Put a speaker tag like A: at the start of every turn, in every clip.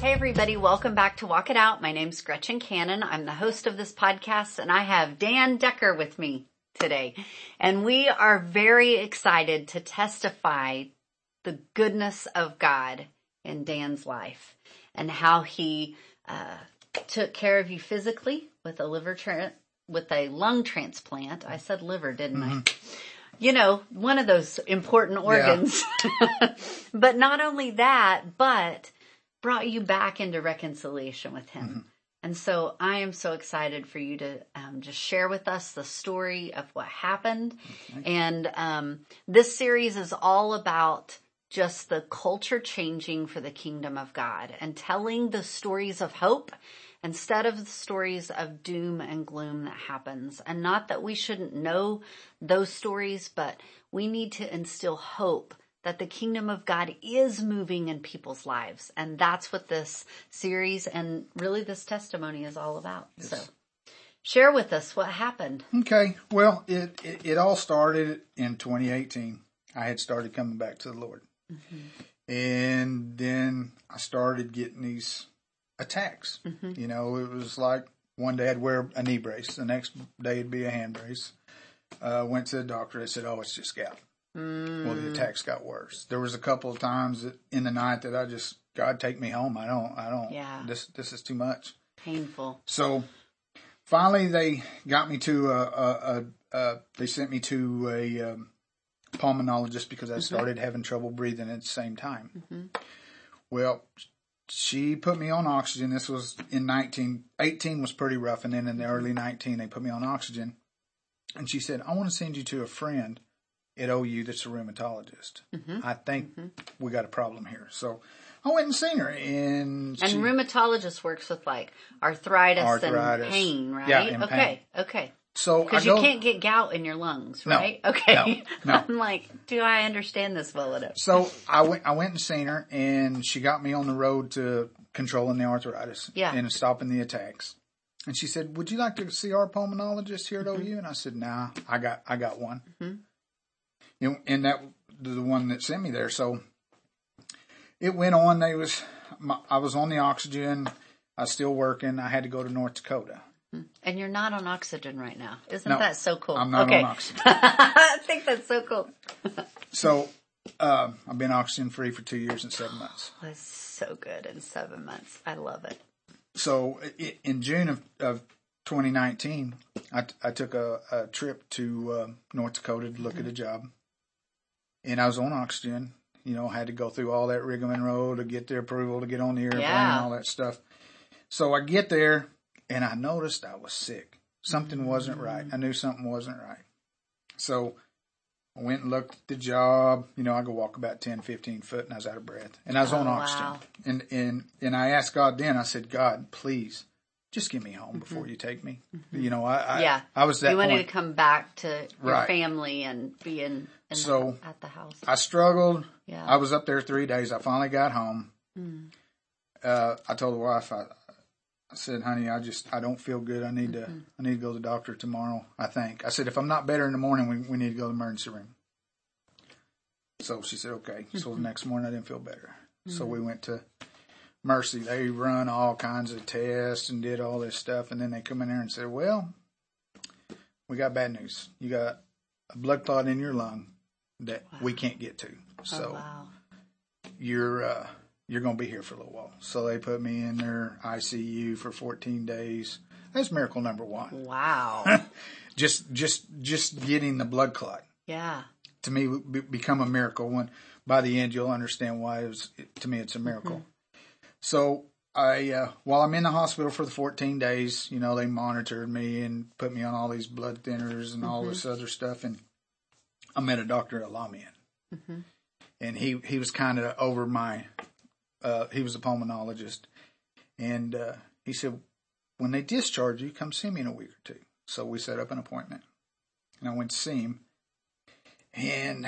A: Hey everybody, welcome back to Walk It Out. My name's Gretchen Cannon. I'm the host of this podcast and I have Dan Decker with me today. And we are very excited to testify the goodness of God in Dan's life and how he uh, took care of you physically with a liver tra- with a lung transplant. I said liver, didn't I? You know, one of those important organs. but not only that, but brought you back into reconciliation with him. And so I am so excited for you to um, just share with us the story of what happened. And um, this series is all about just the culture changing for the kingdom of God and telling the stories of hope instead of the stories of doom and gloom that happens. And not that we shouldn't know those stories, but we need to instill hope that the kingdom of God is moving in people's lives. And that's what this series and really this testimony is all about. So share with us what happened.
B: Okay. Well, it, it, it all started in 2018. I had started coming back to the Lord. And then I started getting these attacks. You know, it was like one day I'd wear a knee brace, the next day it'd be a hand brace. Uh, went to the doctor. They said, "Oh, it's just gout." Well, the mm. attacks got worse. There was a couple of times that, in the night that I just, God, take me home. I don't, I don't.
A: Yeah.
B: This, this is too much.
A: Painful.
B: So finally, they got me to a, a, a, a they sent me to a um, pulmonologist because I mm-hmm. started having trouble breathing at the same time. Mm-hmm. Well, she put me on oxygen. This was in 19, 18 was pretty rough. And then in the mm-hmm. early 19, they put me on oxygen. And she said, I want to send you to a friend at OU that's a rheumatologist. I think we got a problem here. So I went and seen her and
A: And rheumatologist works with like arthritis,
B: Arthritis.
A: and pain, right?
B: Yeah, and
A: okay. Okay.
B: so
A: Because you can't get gout in your lungs,
B: No.
A: right? Okay.
B: No. No.
A: I'm like, do I understand this well enough?
B: So I went, I went and seen her, and she got me on the road to controlling the arthritis,
A: Yeah.
B: and stopping the attacks. And she said, "Would you like to see our pulmonologist here at
A: Mm-hmm.
B: OU?" And I said, "Nah, I got, I got one." You know, and that the one that sent me there. So it went on. They was, my, I was on the oxygen. I was still working. I had to go to North Dakota.
A: And you're not on oxygen right now. Isn't
B: No,
A: that so cool?
B: I'm not
A: okay.
B: on oxygen.
A: I think that's so cool.
B: So uh, I've been oxygen free for two years and seven months.
A: That's so good in seven months. I love it.
B: so in June of, of 2019, I, I took a, a trip to uh, North Dakota to look at a job, and I was on oxygen. You know, I had to go through all that rigmarole to get their approval to get on the airplane
A: Yeah.
B: and all that stuff. So I get there, and I noticed I was sick. Something wasn't right. I knew something wasn't right. So I went and looked at the job. You know, I could walk about 10, 15 foot, and I was out of breath. And I was on
A: Oh,
B: oxygen.
A: wow.
B: And and and I asked God then. I said, God, please, just get me home before you take me. You know, I, I
A: Mm-hmm. Yeah.
B: I was that
A: you wanted
B: point.
A: to come back to your
B: Right.
A: family and be in
B: So,
A: the, at the house.
B: I struggled.
A: Yeah.
B: I was up there three days. I finally got home.
A: Mm.
B: Uh, I told the wife, I, I said, honey, I just, I don't feel good. I need to,
A: Mm-hmm.
B: I need to go to the doctor tomorrow. I think. I said, if I'm not better in the morning, we, we need to go to the emergency room. So she said, okay. So
A: Mm-hmm.
B: the next morning I didn't feel better. So we went to Mercy. They run all kinds of tests and did all this stuff. And then they come in there and said, well, we got bad news. You got a blood clot in your lung that we can't get to. So
A: oh, wow.
B: you're uh, you're going to be here for a little while. So they put me in their ICU for 14 days. That's miracle number one.
A: Wow.
B: Just just just getting the blood clot
A: yeah.
B: to me be, become a miracle. When by the end you'll understand why it was. To me, it's a miracle. So I uh, while I'm in the hospital for the 14 days, you know, they monitored me and put me on all these blood thinners and all this other stuff, and I met a doctor at Lamian, and he he was kind of over my. Uh, he was a pulmonologist, and uh, he said, "When they discharge you, come see me in a week or two. So we set up an appointment, and I went to see him, and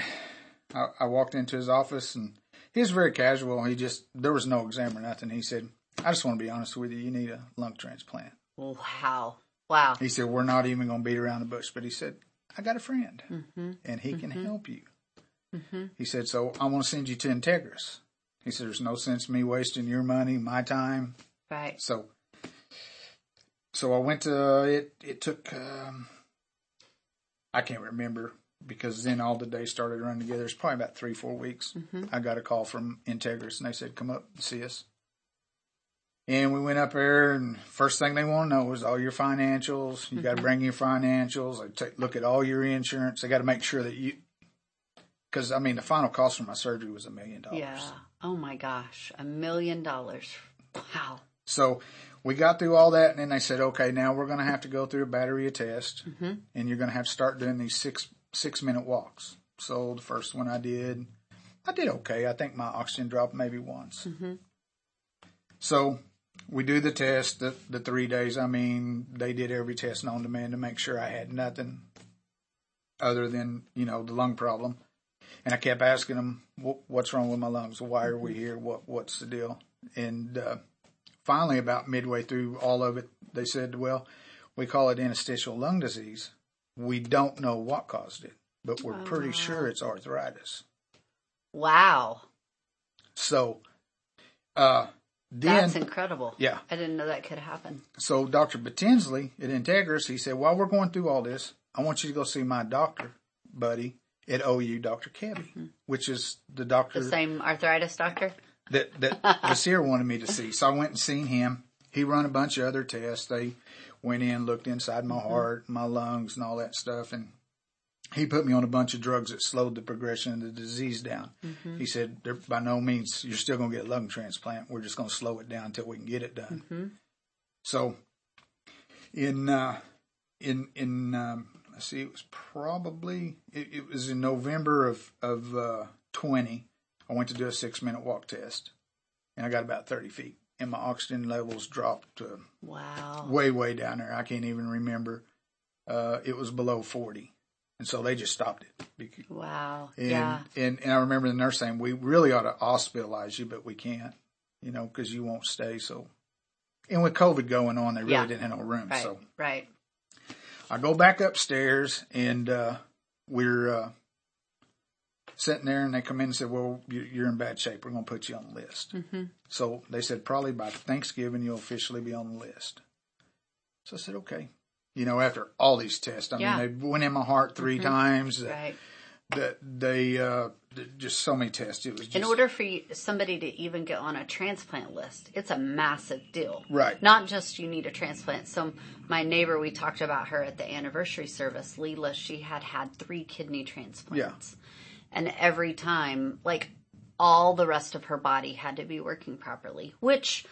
B: I, I walked into his office, and he was very casual. He just there was no exam or nothing. He said, "I just want to be honest with you. You need a lung transplant."
A: Wow. Wow.
B: He said, "We're not even going to beat around the bush," but he said, "I got a friend, and he can help you." He said, "So I want to send you to Integris." He said, there's no sense me wasting your money, my time.
A: Right.
B: So, so I went to it. It took um, I can't remember because then all the days started running together. It's probably about three four weeks.
A: Mm-hmm.
B: I got a call from Integris and they said, "Come up and see us." And we went up there, and first thing they want to know is all your financials. You got to mm-hmm. bring your financials. They take look at all your insurance. They got to make sure that you, because I mean, the final cost for my surgery was a million dollars.
A: Yeah. Oh my gosh. A million dollars. Wow.
B: So we got through all that, and then they said, "Okay, now we're going to have to go through a battery of tests, mm-hmm. and you're going to have to start doing these six six minute walks." So the first one I did, I did okay. I think my oxygen dropped maybe once. Mm-hmm. So we do the test, the the three days. I mean, they did every test known to man to make sure I had nothing other than you know the lung problem. And I kept asking them, "What's wrong with my lungs? Why are we here? What what's the deal?" And uh, finally, about midway through all of it, they said, "Well, we call it interstitial lung disease. We don't know what caused it, but we're pretty sure it's arthritis."
A: Wow.
B: So, uh, then
A: That's incredible.
B: yeah,
A: I didn't know that could happen.
B: so Dr. Batinsley at Integris, he said, while we're going through all this, I want you to go see my doctor, buddy, at OU, Dr. Cabby, which is the doctor
A: Mm-hmm. The same arthritis doctor?
B: that, that Vasir wanted me to see. So I went and seen him. He run a bunch of other tests. They went in, looked inside my heart, my lungs and all that stuff. And he put me on a bunch of drugs that slowed the progression of the disease down. He said, "There- by no means, you're still going to get a lung transplant. We're just going to slow it down until we can get it done. So in, uh, in, in, um, let's see, it was probably, it, it was in November of, of, uh, 20. I went to do a six minute walk test and I got about 30 feet and my oxygen levels dropped to
A: Wow.
B: way, way down there. I can't even remember. Uh, it was below 40. And so they just stopped it.
A: Wow.
B: And,
A: yeah.
B: and, and I remember the nurse saying, we really ought to hospitalize you, but we can't, you know, cause you won't stay. So, and with COVID going on, they really
A: Yeah.
B: didn't have no room.
A: Right.
B: So
A: Right.
B: I go back upstairs and, uh, we're, uh, sitting there and they come in and said, well, you- you're in bad shape. We're going to put you on the list.
A: Mm-hmm.
B: So they said, probably by Thanksgiving, you'll officially be on the list. So I said, okay. You know, after all these tests, I
A: Yeah.
B: mean, they went in my heart 3 times.
A: Right.
B: That they, uh, just so many tests. It was just,
A: In order for you, somebody to even get on a transplant list, it's a massive deal.
B: Right.
A: Not just you need a transplant. So my neighbor, we talked about her at the anniversary service, Leela, she had had three kidney transplants. And every time, like all the rest of her body had to be working properly, which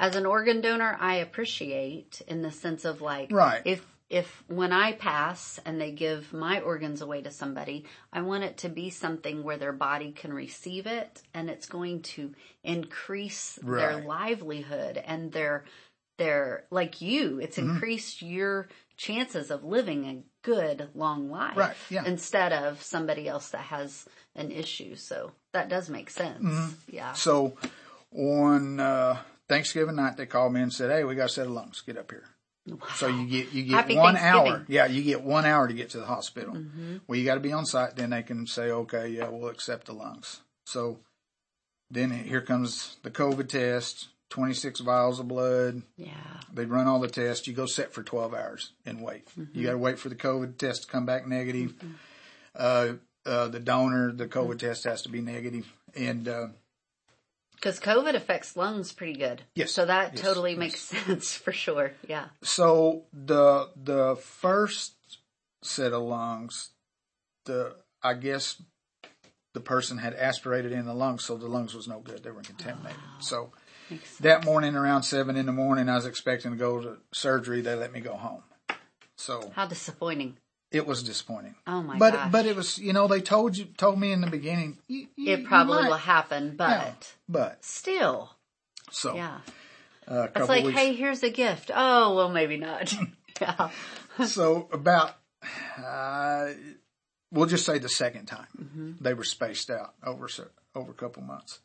A: as an organ donor, I appreciate in the sense of like,
B: Right.
A: if if when I pass and they give my organs away to somebody, I want it to be something where their body can receive it and it's going to increase their livelihood and their their like you, it's
B: Mm-hmm.
A: increased your chances of living a good long life
B: Right, yeah.
A: instead of somebody else that has an issue. So that does make sense.
B: Mm-hmm.
A: Yeah.
B: So on uh, Thanksgiving night, they called me and said, "Hey, we got a set of lungs. Get up here." So you get you get
A: Happy
B: one
A: Mm-hmm.
B: hour. Yeah, you get one hour to get to the hospital. Well, you got to be on site. Then they can say, "Okay, yeah, we'll accept the lungs." So then here comes the COVID test. Twenty six vials of blood.
A: Yeah.
B: They run all the tests. You go set for 12 hours and wait.
A: Mm-hmm.
B: You got to wait for the COVID test to come back negative. Uh, uh, the donor, the
A: Mm-hmm.
B: COVID test has to be negative. And, uh,
A: Because COVID affects lungs pretty good.
B: Yes.
A: So that
B: Yes.
A: totally
B: Yes.
A: makes sense for sure. Yeah.
B: so the, the first set of lungs, the, I guess the person had aspirated in the lungs, so the lungs was no good. They were contaminated.
A: Ah, so
B: that morning around seven in the morning, I was expecting to go to surgery. They let me go home. So
A: How disappointing.
B: It was disappointing.
A: Oh my
B: but
A: gosh.
B: but it was you know they told you told me in the beginning you, you,
A: it probably will happen, but
B: Yeah, but
A: still.
B: so
A: Yeah.
B: uh,
A: It's like,
B: weeks
A: hey, here's a gift. Oh, well, maybe not. yeah.
B: so about uh, we'll just say the second time
A: Mm-hmm.
B: they were spaced out over over a couple months.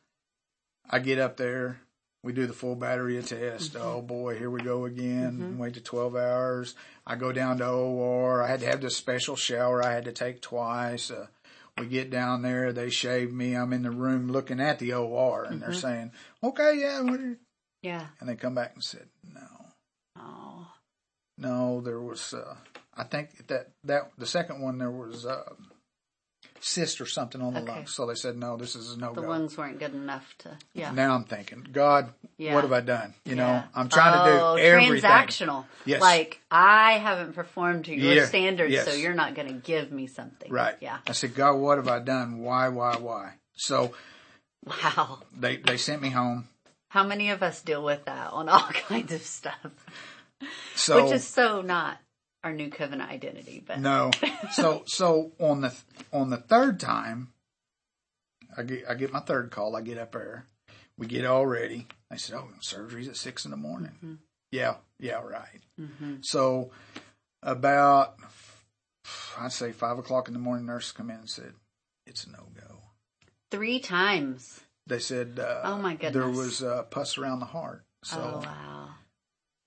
B: I get up there. We do the full battery of test.
A: Mm-hmm.
B: Oh boy, here we go again. Wait to 12 hours. I go down to OR. I had to have this special shower I had to take twice. Uh, We get down there, they shave me. I'm in the room looking at the OR and they're saying, okay, yeah, what are-"
A: Yeah.
B: and they come back and said, no,
A: Oh.
B: no, there was, uh, I think that, that, the second one, there was, uh, cyst or something on the
A: Okay.
B: lungs. So they said, no, this is no
A: The
B: go.
A: lungs weren't good enough to, yeah.
B: Now I'm thinking, God,
A: Yeah.
B: what have I done? You know, I'm trying
A: oh,
B: to do oh, everything.
A: transactional.
B: Yes.
A: Like I haven't performed to your
B: Yeah.
A: standards,
B: Yes.
A: so you're not going to give me something.
B: Right.
A: Yeah.
B: I said, God, what have I done? Why, why, why? So
A: Wow.
B: they, they sent me home.
A: How many of us deal with that on all kinds of stuff?
B: So
A: Which is so not our new covenant identity, but
B: no. So, so on the, on the third time, I get, I get my third call. I get up there. We get all ready. I said, oh, surgery's at six in the morning.
A: Mm-hmm.
B: Yeah. Yeah. Right. So about, I'd say five o'clock in the morning, nurse come in and said, it's a no go.
A: three times.
B: They said, uh,
A: Oh, my goodness.
B: there was uh, pus around the heart. So
A: oh wow.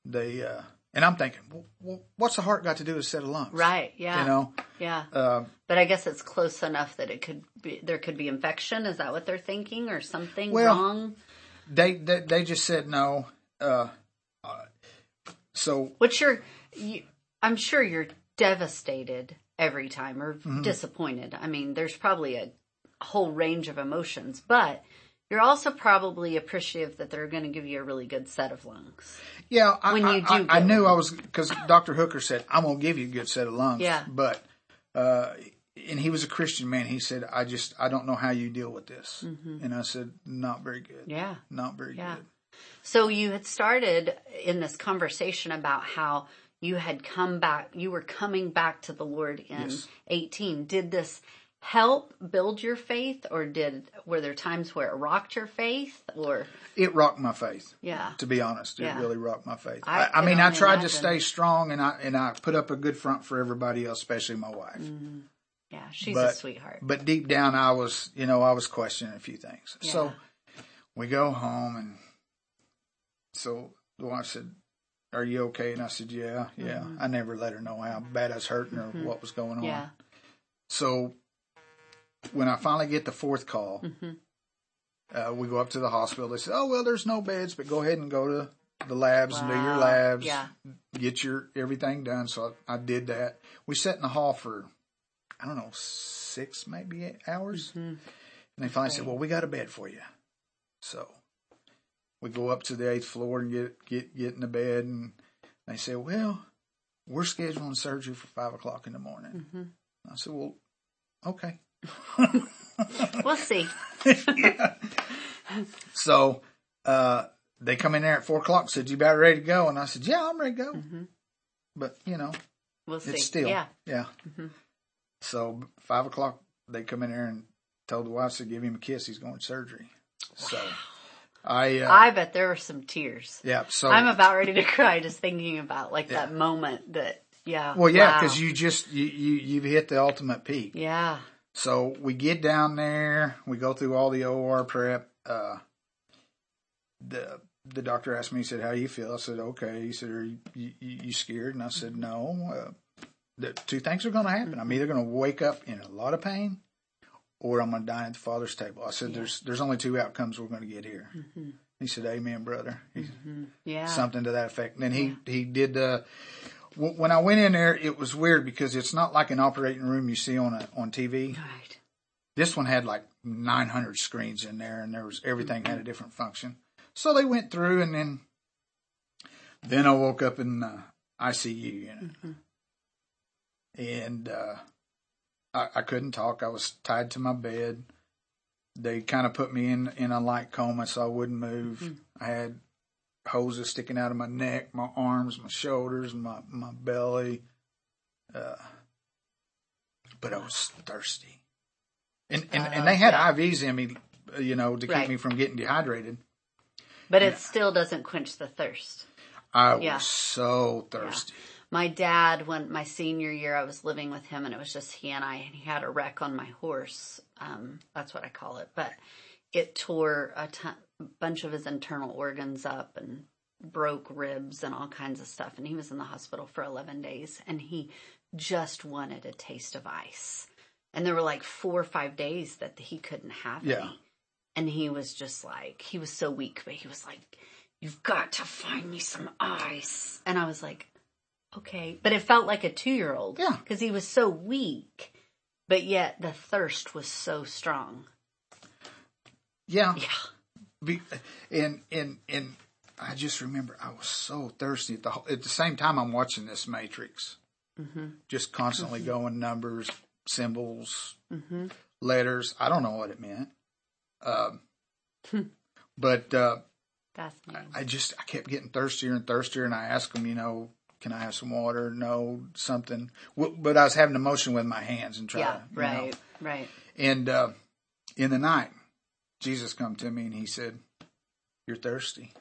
B: they, uh, and I'm thinking, well, well, what's the heart got to do with a set of lungs?
A: Right. Yeah.
B: You know,
A: Yeah.
B: uh,
A: But I guess it's close enough that it could be, there could be infection. Is that what they're thinking or something
B: Well,
A: wrong?
B: they, they, they just said no. Uh, uh, so
A: what's you're, you, I'm sure you're devastated every time or
B: Mm-hmm.
A: disappointed. I mean, there's probably a whole range of emotions, but you're also probably appreciative that they're going to give you a really good set of lungs.
B: yeah, I,
A: When
B: I,
A: you do
B: I, I
A: get
B: knew. I was, cause Dr. Hooker said, I'm going to give you a good set of lungs.
A: Yeah.
B: But, uh, and he was a Christian man. He said, I just, I don't know how you deal with this. And I said, not very good.
A: Mm-hmm. Yeah.
B: Not very
A: Yeah.
B: good.
A: So you had started in this conversation about how you had come back, you were coming back to the Lord in
B: Yes.
A: 18. Did this help build your faith or did, were there times where it rocked your faith or,
B: It rocked my faith.
A: yeah.
B: to be honest. It
A: Yeah.
B: really rocked my faith.
A: I
B: I, I mean, I tried
A: imagine.
B: to stay strong and I, and I put up a good front for everybody else, especially my wife. Mm-hmm.
A: Yeah. She's
B: But-
A: a sweetheart.
B: But deep down, I was, you know, I was questioning a few things.
A: Yeah.
B: So we go home and so the wife said, are you okay? And I said, yeah, yeah. Mm-hmm. I never let her know how mm-hmm. bad I was hurting or what was going on.
A: Mm-hmm. Yeah.
B: So when I finally get the fourth call,
A: Mm-hmm.
B: uh, we go up to the hospital. They said, "Oh well, there's no beds, but go ahead and go to the labs and do your labs,
A: Yeah.
B: get your everything done." So I, I did that. We sat in the hall for I don't know six maybe eight hours,
A: Mm-hmm.
B: and they finally said, "Well, we got a bed for you." So we go up to the eighth floor and get get get in the bed, and they say, "Well, we're scheduling surgery for five o'clock in the morning."
A: Mm-hmm.
B: I said, "Well, okay."
A: We'll see.
B: So uh, they come in there at four o'clock. Said, "You about ready to go?" And I said, "Yeah, I'm ready to go." But you know,
A: We'll see.
B: it's still
A: Yeah.
B: yeah. So five o'clock, they come in there and told the wife to give him a kiss. He's going to surgery. So I uh,
A: I bet there were some tears.
B: yeah. So
A: I'm about ready to cry just thinking about like that moment that, yeah.
B: well, yeah,
A: wow.
B: because you just you you you've hit the ultimate peak.
A: Yeah.
B: So we get down there, we go through all the OR prep. Uh, the the doctor asked me, he said, "How you feel?" I said, "Okay." He said, "Are you you, you scared?" And I said, "No." Uh, the two things are going to happen. I'm either going to wake up in a lot of pain, or I'm going to die at the Father's table. I said, "There's there's only two outcomes we're going to get here." He said, "Amen, brother." He,
A: Yeah.
B: something to that effect. And then he he did. Uh, w- when I went in there, it was weird because it's not like an operating room you see on a on TV
A: Right.
B: this one had like 900 screens in there and there was everything had a mm-hmm. different function. So they went through and then then i woke up in uh, the icu unit. Mm-hmm. And uh I, I couldn't talk. I was tied to my bed. They kind of put me in in a light coma so i wouldn't move. Mm-hmm. I had hoses sticking out of my neck my arms my shoulders my my belly uh but i was thirsty and and, and they had IVs in me, uh, you know, to keep
A: Right.
B: me from getting dehydrated.
A: But it still doesn't quench the thirst.
B: I
A: Yeah.
B: was so thirsty.
A: My dad, when my senior year, I was living with him and it was just he and I, and he had a wreck on my horse. Um, that's what I call it. But it tore a ton, bunch of his internal organs up and broke ribs and all kinds of stuff. And he was in the hospital for 11 days and he just wanted a taste of ice. And there were like four or five days that he couldn't have
B: Yeah.
A: me. And he was just like, he was so weak, but he was like, you've got to find me some ice. And I was like, okay. But it felt like a two year old.
B: Yeah.
A: Cause he was so weak, but yet the thirst was so strong.
B: Yeah.
A: Yeah.
B: Be, and and and I just remember I was so thirsty at the at the same time I'm watching this Matrix,
A: Mm-hmm.
B: just constantly going numbers, symbols,
A: Mm-hmm.
B: letters. I don't know what it meant, um,
A: Hmm.
B: but uh,
A: Fascinating.
B: I just I kept getting thirstier and thirstier, and I asked them, you know, can I have some water? No, something. But I was having emotion with my hands and trying.
A: yeah.
B: you know.
A: Right. Right.
B: And uh, in the night, Jesus come to me and he said, "You're thirsty.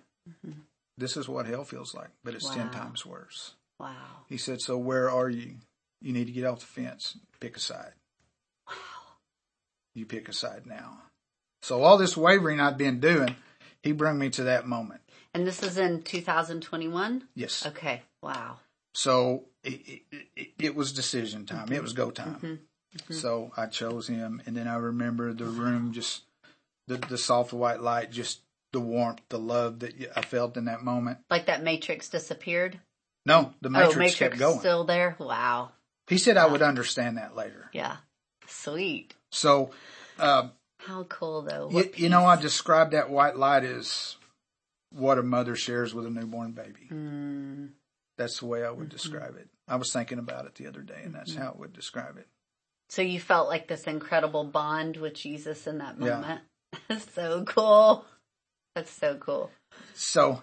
B: This is what hell feels like, but it's ten
A: Mm-hmm.
B: Times worse."
A: Wow.
B: He said, "So where are you? You need to get off the fence. Pick a side. Wow. You pick a side now." So all this wavering I'd been doing, he brought me to that moment.
A: And this is in 2021?
B: Yes.
A: Okay. Wow.
B: So it, it, it, it was decision time. It was go time.
A: Mm-hmm.
B: So I chose him, and then I remember the room just the the soft white light, just the warmth, the love that I felt in that moment.
A: Like that matrix disappeared?
B: No, the matrix,
A: oh, matrix
B: kept going.
A: still there? Wow.
B: he said I would understand that later.
A: Yeah. Sweet.
B: So, uh,
A: How cool though.
B: you, know, I described that white light as what a mother shares with a newborn baby.
A: Mm,
B: That's the way I would
A: Mm-hmm.
B: describe it. I was thinking about it the other day, and that's how I would describe it.
A: so you felt like this incredible bond with Jesus in that
B: Yeah.
A: moment. That's so cool. That's so cool.
B: So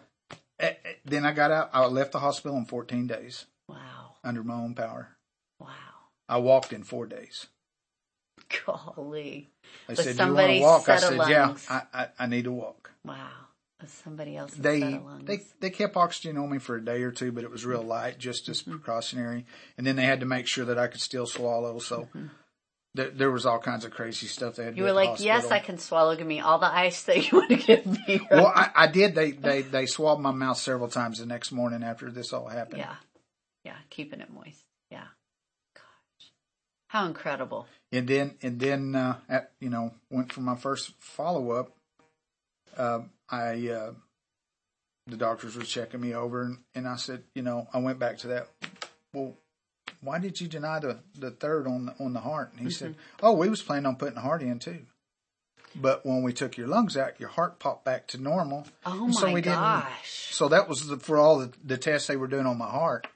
B: eh, eh, then I got out. I left the hospital in 14 days
A: Wow.
B: under my own power.
A: Wow.
B: I walked in four days.
A: Golly.
B: They
A: Was
B: said, "Do you want to walk?" I said, "Yeah. I, I, I need to walk."
A: Wow. Somebody else
B: They
A: set of lungs?
B: they they kept oxygen on me for a day or two, but it was real light, just as
A: Mm-hmm.
B: precautionary. And then they had to make sure that I could still swallow. So there, there was all kinds of crazy stuff they had.
A: You were like, yes, I can swallow. Give me all the ice that you want to give me.
B: Well, I, I did. They they they swabbed my mouth several times the next morning after this all happened.
A: yeah. Yeah. Keeping it moist. Yeah. Gosh. How incredible.
B: and then and then uh, at, you know went for my first follow up. Uh, I uh, the doctors were checking me over, and, and I said, you know, I went back to that. Well, why did you deny the the third on the, on the heart? And he said, oh, we was planning on putting the heart in too. But when we took your lungs out, your heart popped back to normal.
A: Oh
B: And
A: my
B: so we didn't-
A: gosh.
B: So that was the, for all the, the tests they were doing on my heart,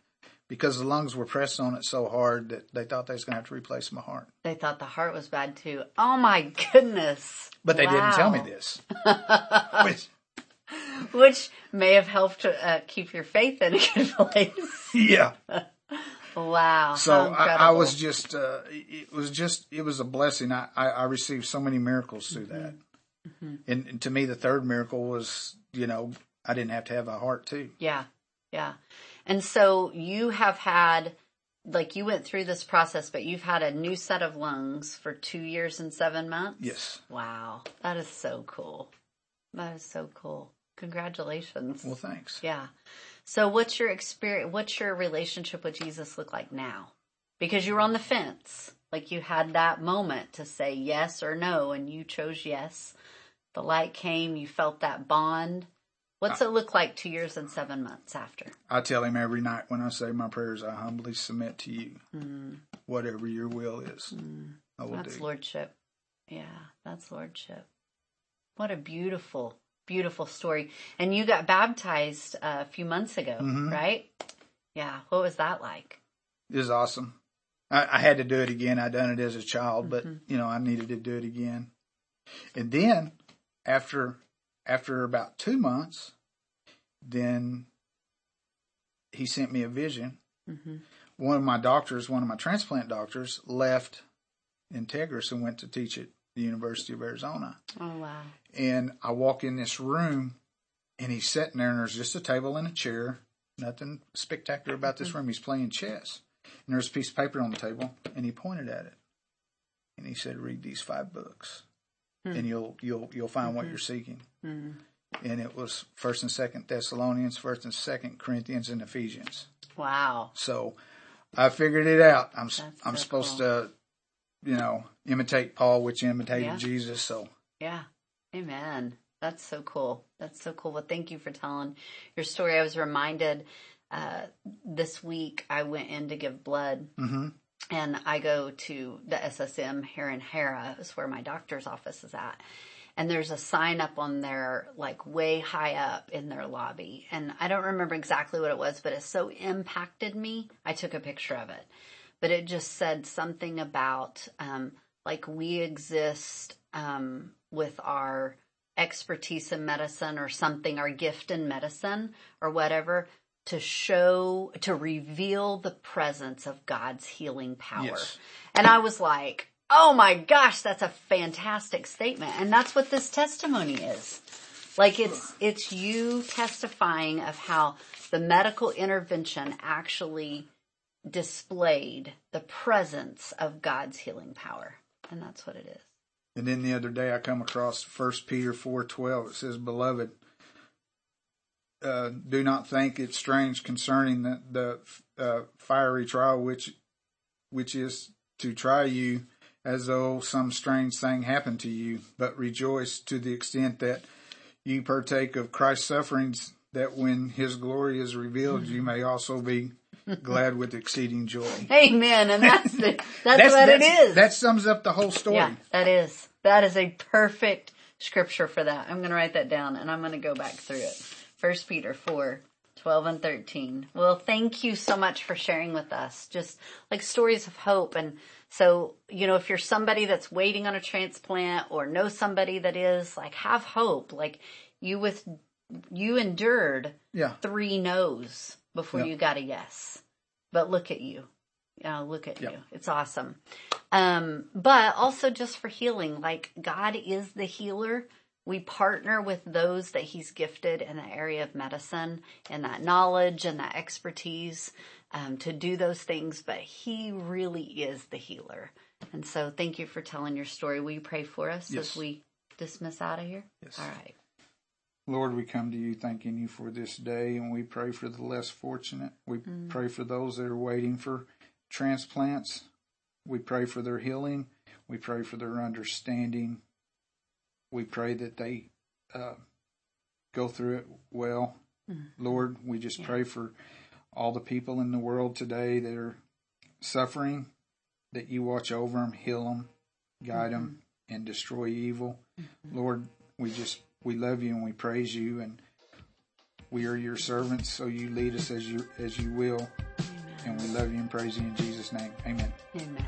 B: because the lungs were pressed on it so hard that they thought they was going to have to replace my heart.
A: They thought the heart was bad too. Oh my goodness.
B: But they didn't tell me this. Which,
A: Which may have helped to uh, keep your faith in a good place.
B: yeah.
A: Wow.
B: So I, I was just, uh, it was just, it was a blessing. I, I, I received so many miracles through that.
A: Mm-hmm.
B: And, and to me, the third miracle was, you know, I didn't have to have a heart too.
A: Yeah. Yeah. And so you have had, like, you went through this process, but you've had a new set of lungs for two years and seven months?
B: Yes.
A: Wow. That is so cool. That is so cool. Congratulations.
B: Well, thanks.
A: Yeah. So what's your experience, what's your relationship with Jesus look like now? Because you were on the fence. Like you had that moment to say yes or no and you chose yes. The light came, you felt that bond. What's it look like two years and seven months after?
B: I tell him every night when I say my prayers, I humbly submit to you. Mm. Whatever your will is, mm. I will
A: That's
B: do.
A: lordship. Yeah, that's lordship. What a beautiful, beautiful story. And you got baptized uh, a few months ago, mm-hmm. right? Yeah. What was that like?
B: It was awesome. I, I had to do it again. I done it as a child, but mm-hmm. you know I needed to do it again. And then after after about two months, then he sent me a vision. Mm-hmm. One of my doctors, one of my transplant doctors, left Integris and went to teach at the University of Arizona.
A: Oh wow.
B: And I walk in this room, and he's sitting there, and there's just a table and a chair. Nothing spectacular about this room. He's playing chess, and there's a piece of paper on the table, and he pointed at it, and he said, "Read these five books, hmm. and you'll you'll you'll find what hmm. you're seeking." Hmm. And it was First and Second Thessalonians, First and Second Corinthians, and Ephesians.
A: Wow.
B: So I figured it out. I'm
A: That's
B: I'm
A: so
B: supposed
A: cool.
B: to you know, imitate Paul, which imitated
A: Yeah.
B: Jesus. So
A: Yeah. Amen. That's so cool. That's so cool. Well, thank you for telling your story. I was reminded uh, this week I went in to give blood
B: hmm
A: and I go to the SSM here in Harrah. It's where my doctor's office is at. And there's a sign up on there, like way high up in their lobby. And I don't remember exactly what it was, but it so impacted me. I took a picture of it, but it just said something about, um, like we exist, um, with our expertise in medicine or something, our gift in medicine or whatever to show, to reveal the presence of God's healing power.
B: Yes.
A: And I was like, oh my gosh, that's a fantastic statement. And that's what this testimony is. Like it's, it's you testifying of how the medical intervention actually displayed the presence of God's healing power. And that's what it is.
B: And then the other day I come across First Peter four twelve. It says, "Beloved, uh, do not think it strange concerning the, the uh, fiery trial which which is to try you, as though some strange thing happened to you, but rejoice to the extent that you partake of Christ's sufferings, that when His glory is revealed, you may also be glad with exceeding joy."
A: Amen. And that's the, that's, what it is.
B: That sums up the whole story.
A: Yeah, that is. That is a perfect scripture for that. I'm going to write that down and I'm going to go back through it. First Peter 4, 12 and 13. Well, thank you so much for sharing with us. Just like stories of hope. And so, you know, if you're somebody that's waiting on a transplant or know somebody that is, like have hope. Like you with, you endured
B: Yeah.
A: three no's before
B: Yeah.
A: you got a yes. But look at you. Yeah, look at
B: Yeah.
A: you. It's awesome. Um, but also just for healing, like God is the healer. We partner with those that he's gifted in the area of medicine and that knowledge and that expertise, um, to do those things, but he really is the healer. And so thank you for telling your story. Will you pray for us
B: Yes.
A: as we dismiss out of here?
B: Yes.
A: All right.
B: Lord, we come to you thanking you for this day and we pray for the less fortunate. We mm. pray for those that are waiting for transplants. We pray for their healing. We pray for their understanding. We pray that they uh, go through it well. Mm-hmm. Lord, we just
A: Yeah.
B: pray for all the people in the world today that are suffering, that you watch over them, heal them, guide them, mm-hmm. and destroy evil. Mm-hmm. Lord, we just we love you and we praise you and we are your servants, so you lead us as you as you will. And we love you and praise you in Jesus' name. Amen.
A: Amen.